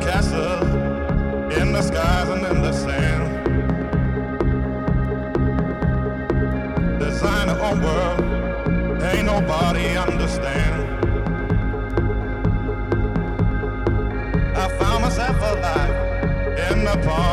castles in the skies and in the sand. World, ain't nobody understand. I found myself alive in the palm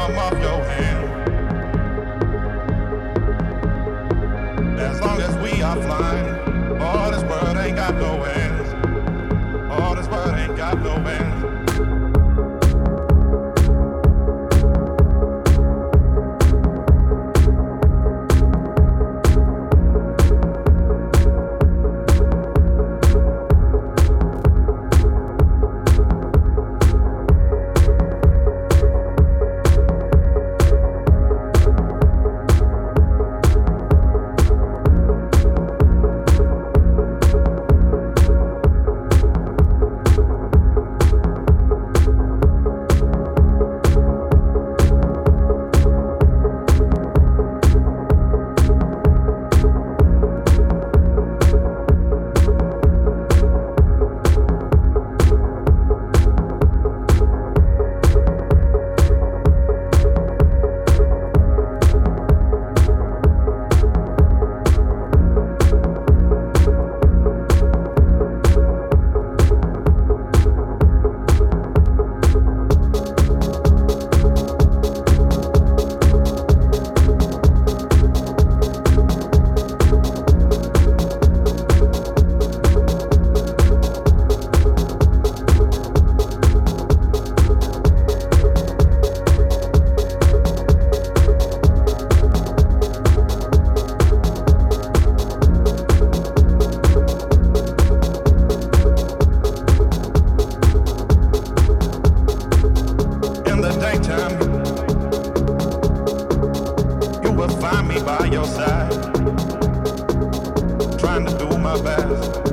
my best,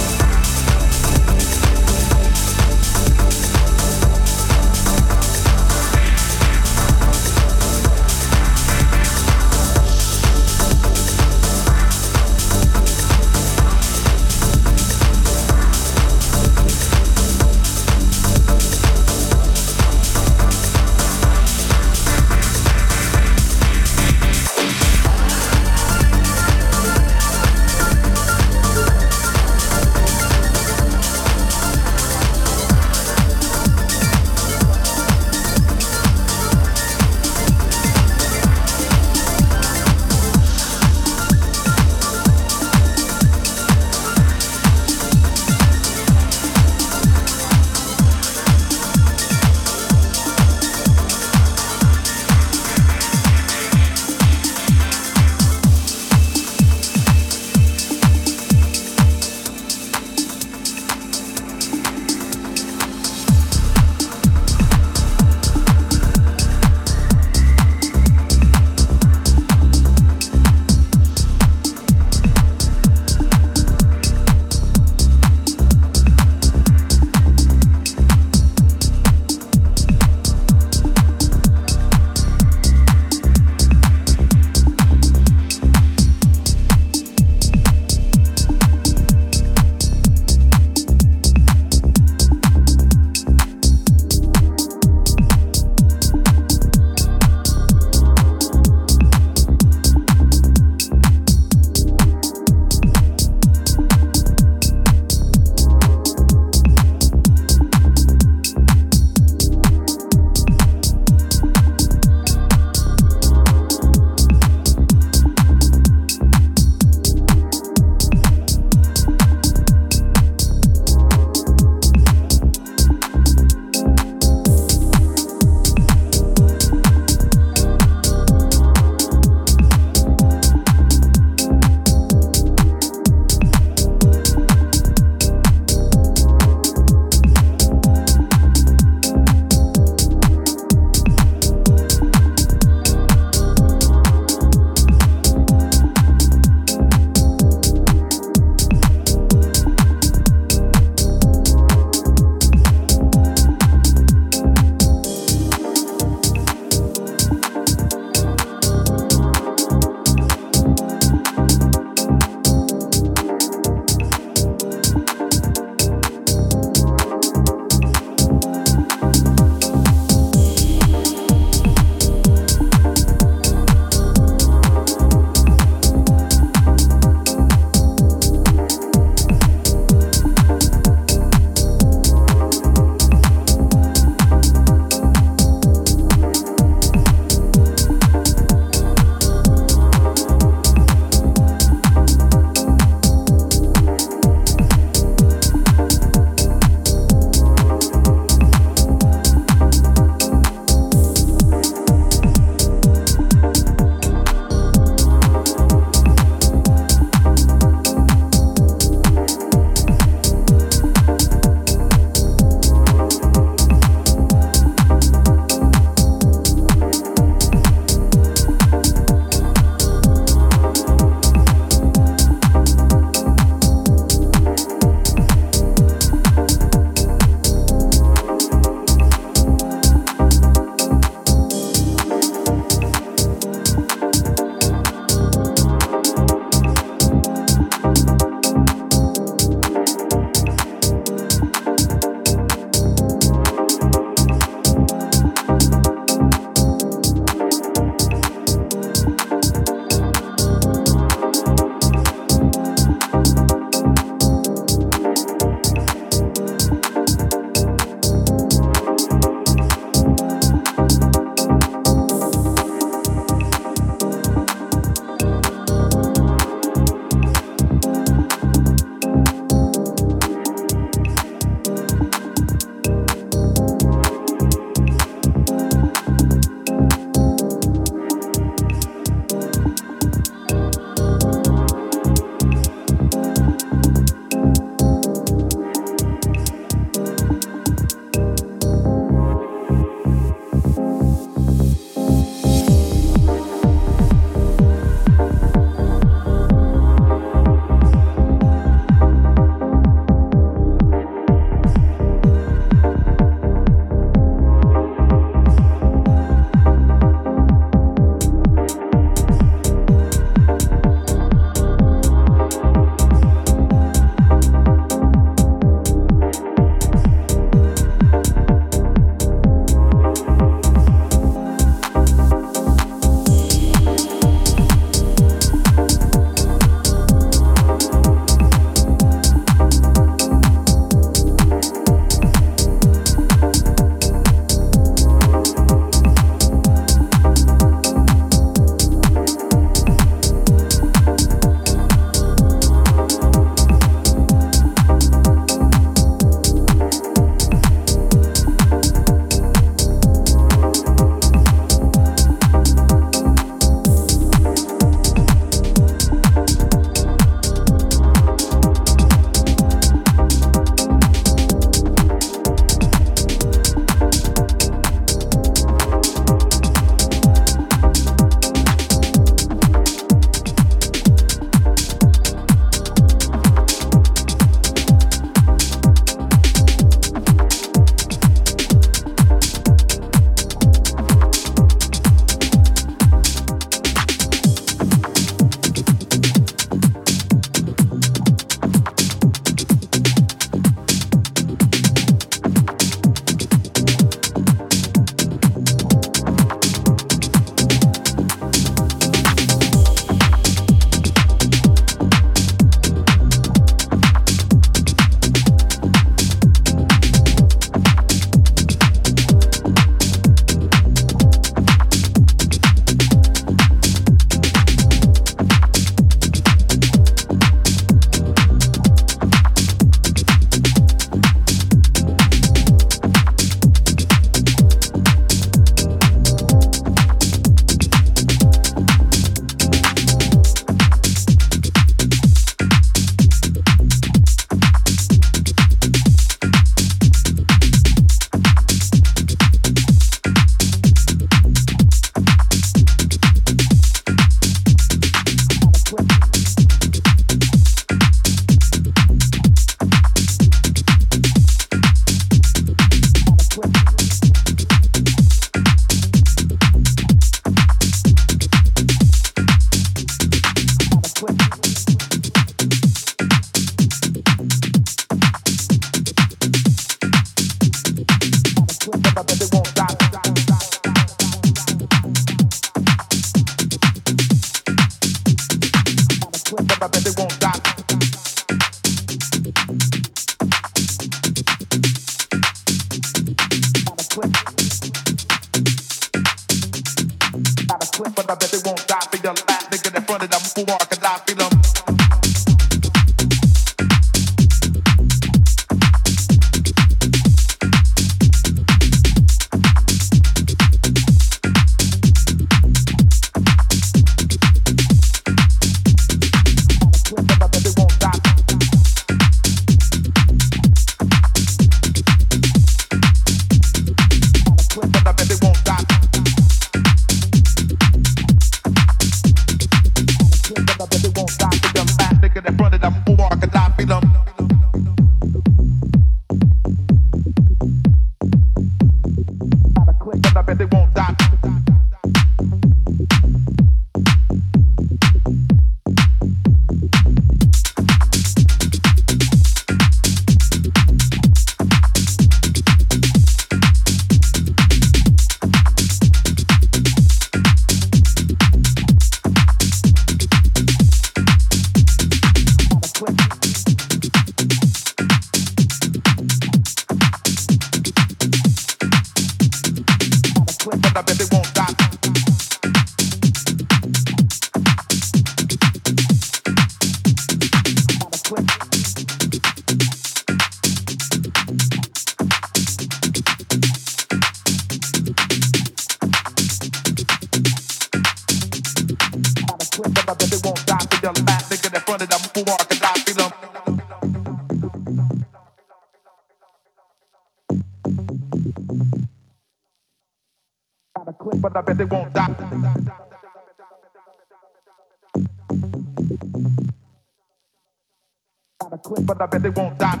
quit, but I bet they won't die.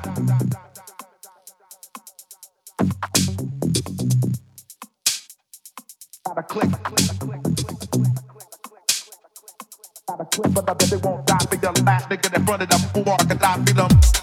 Gotta click. Gotta click, but I bet they won't die. Be the last nigga that fronted up for I could die. Be them.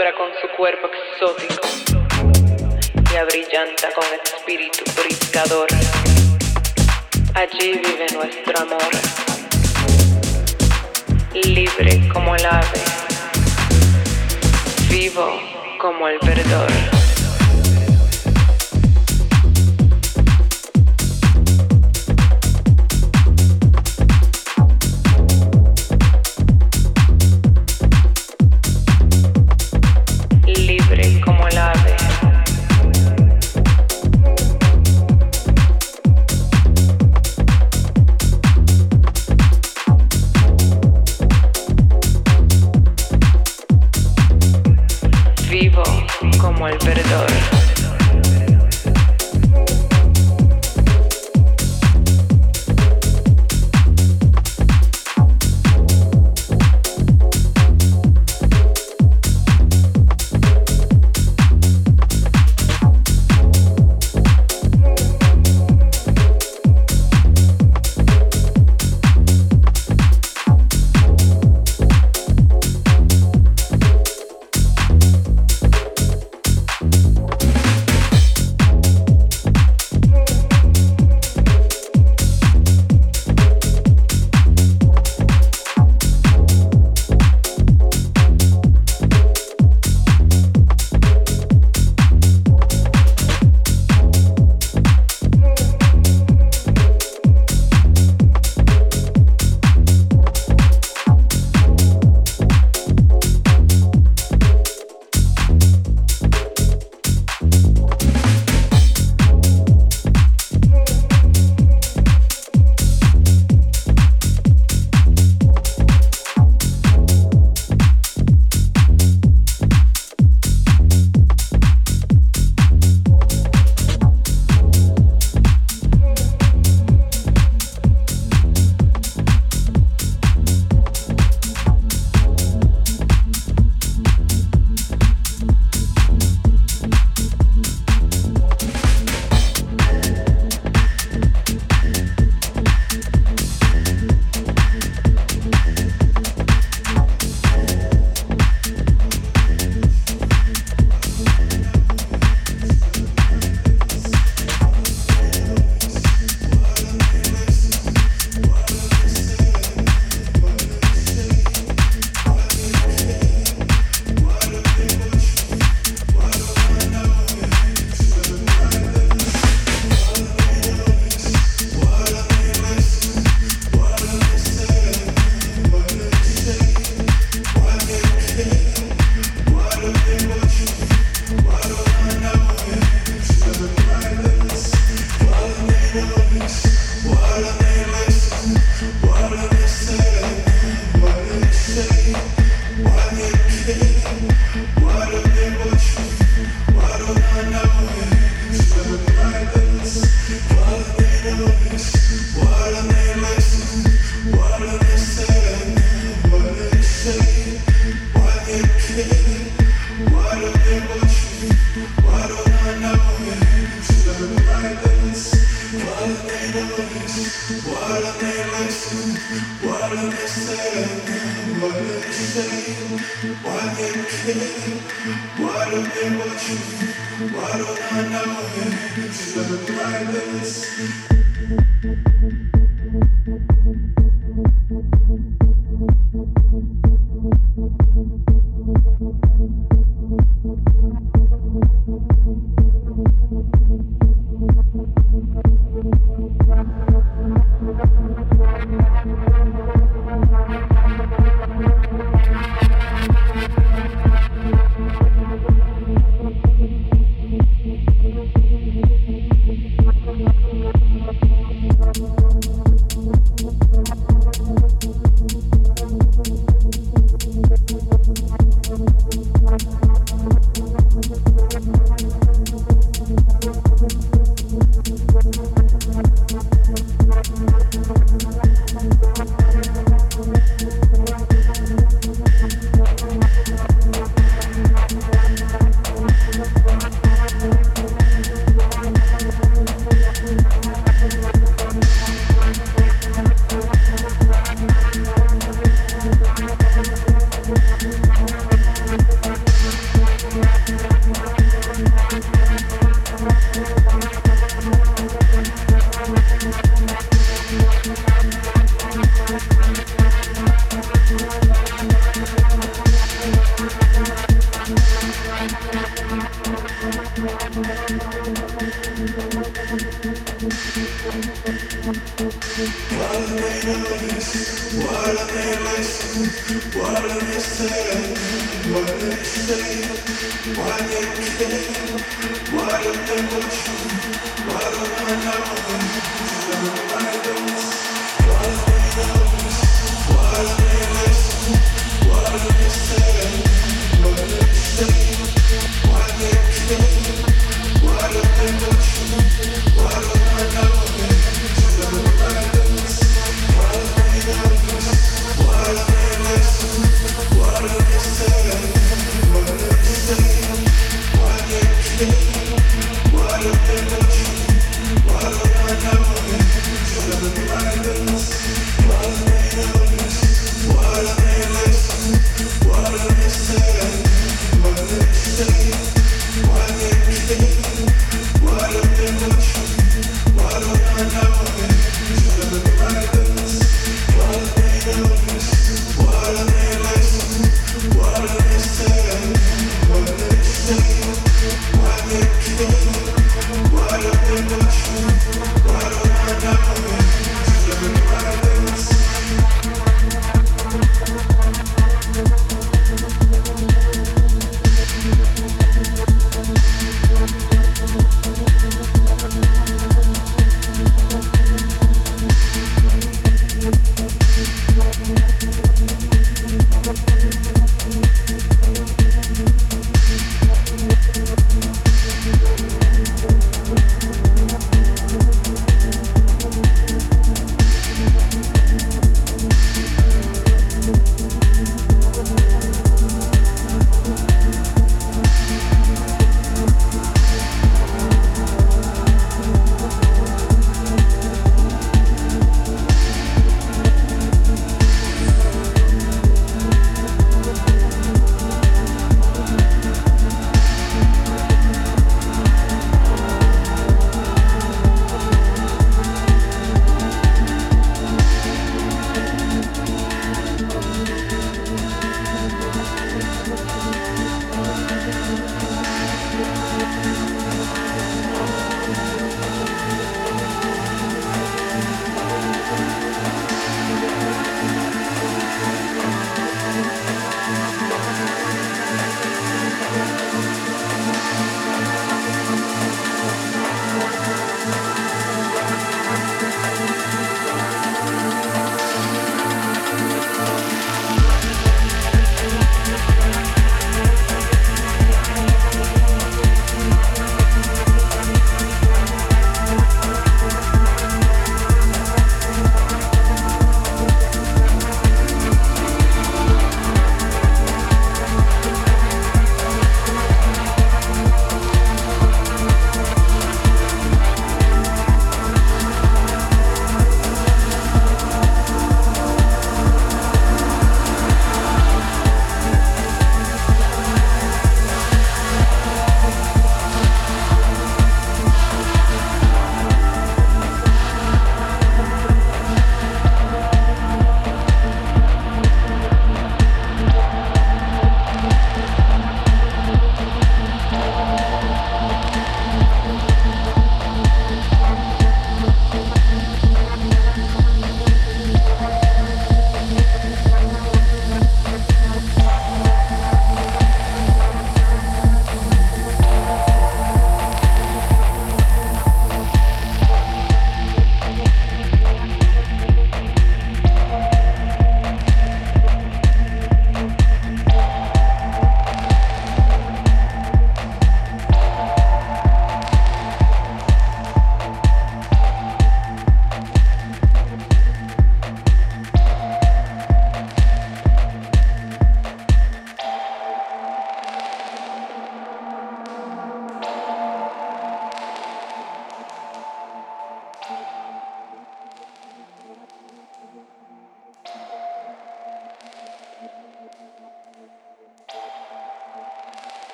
Con su cuerpo exótico y abrillanta con espíritu purificador. Allí vive nuestro amor, libre como el ave, vivo como el verdor.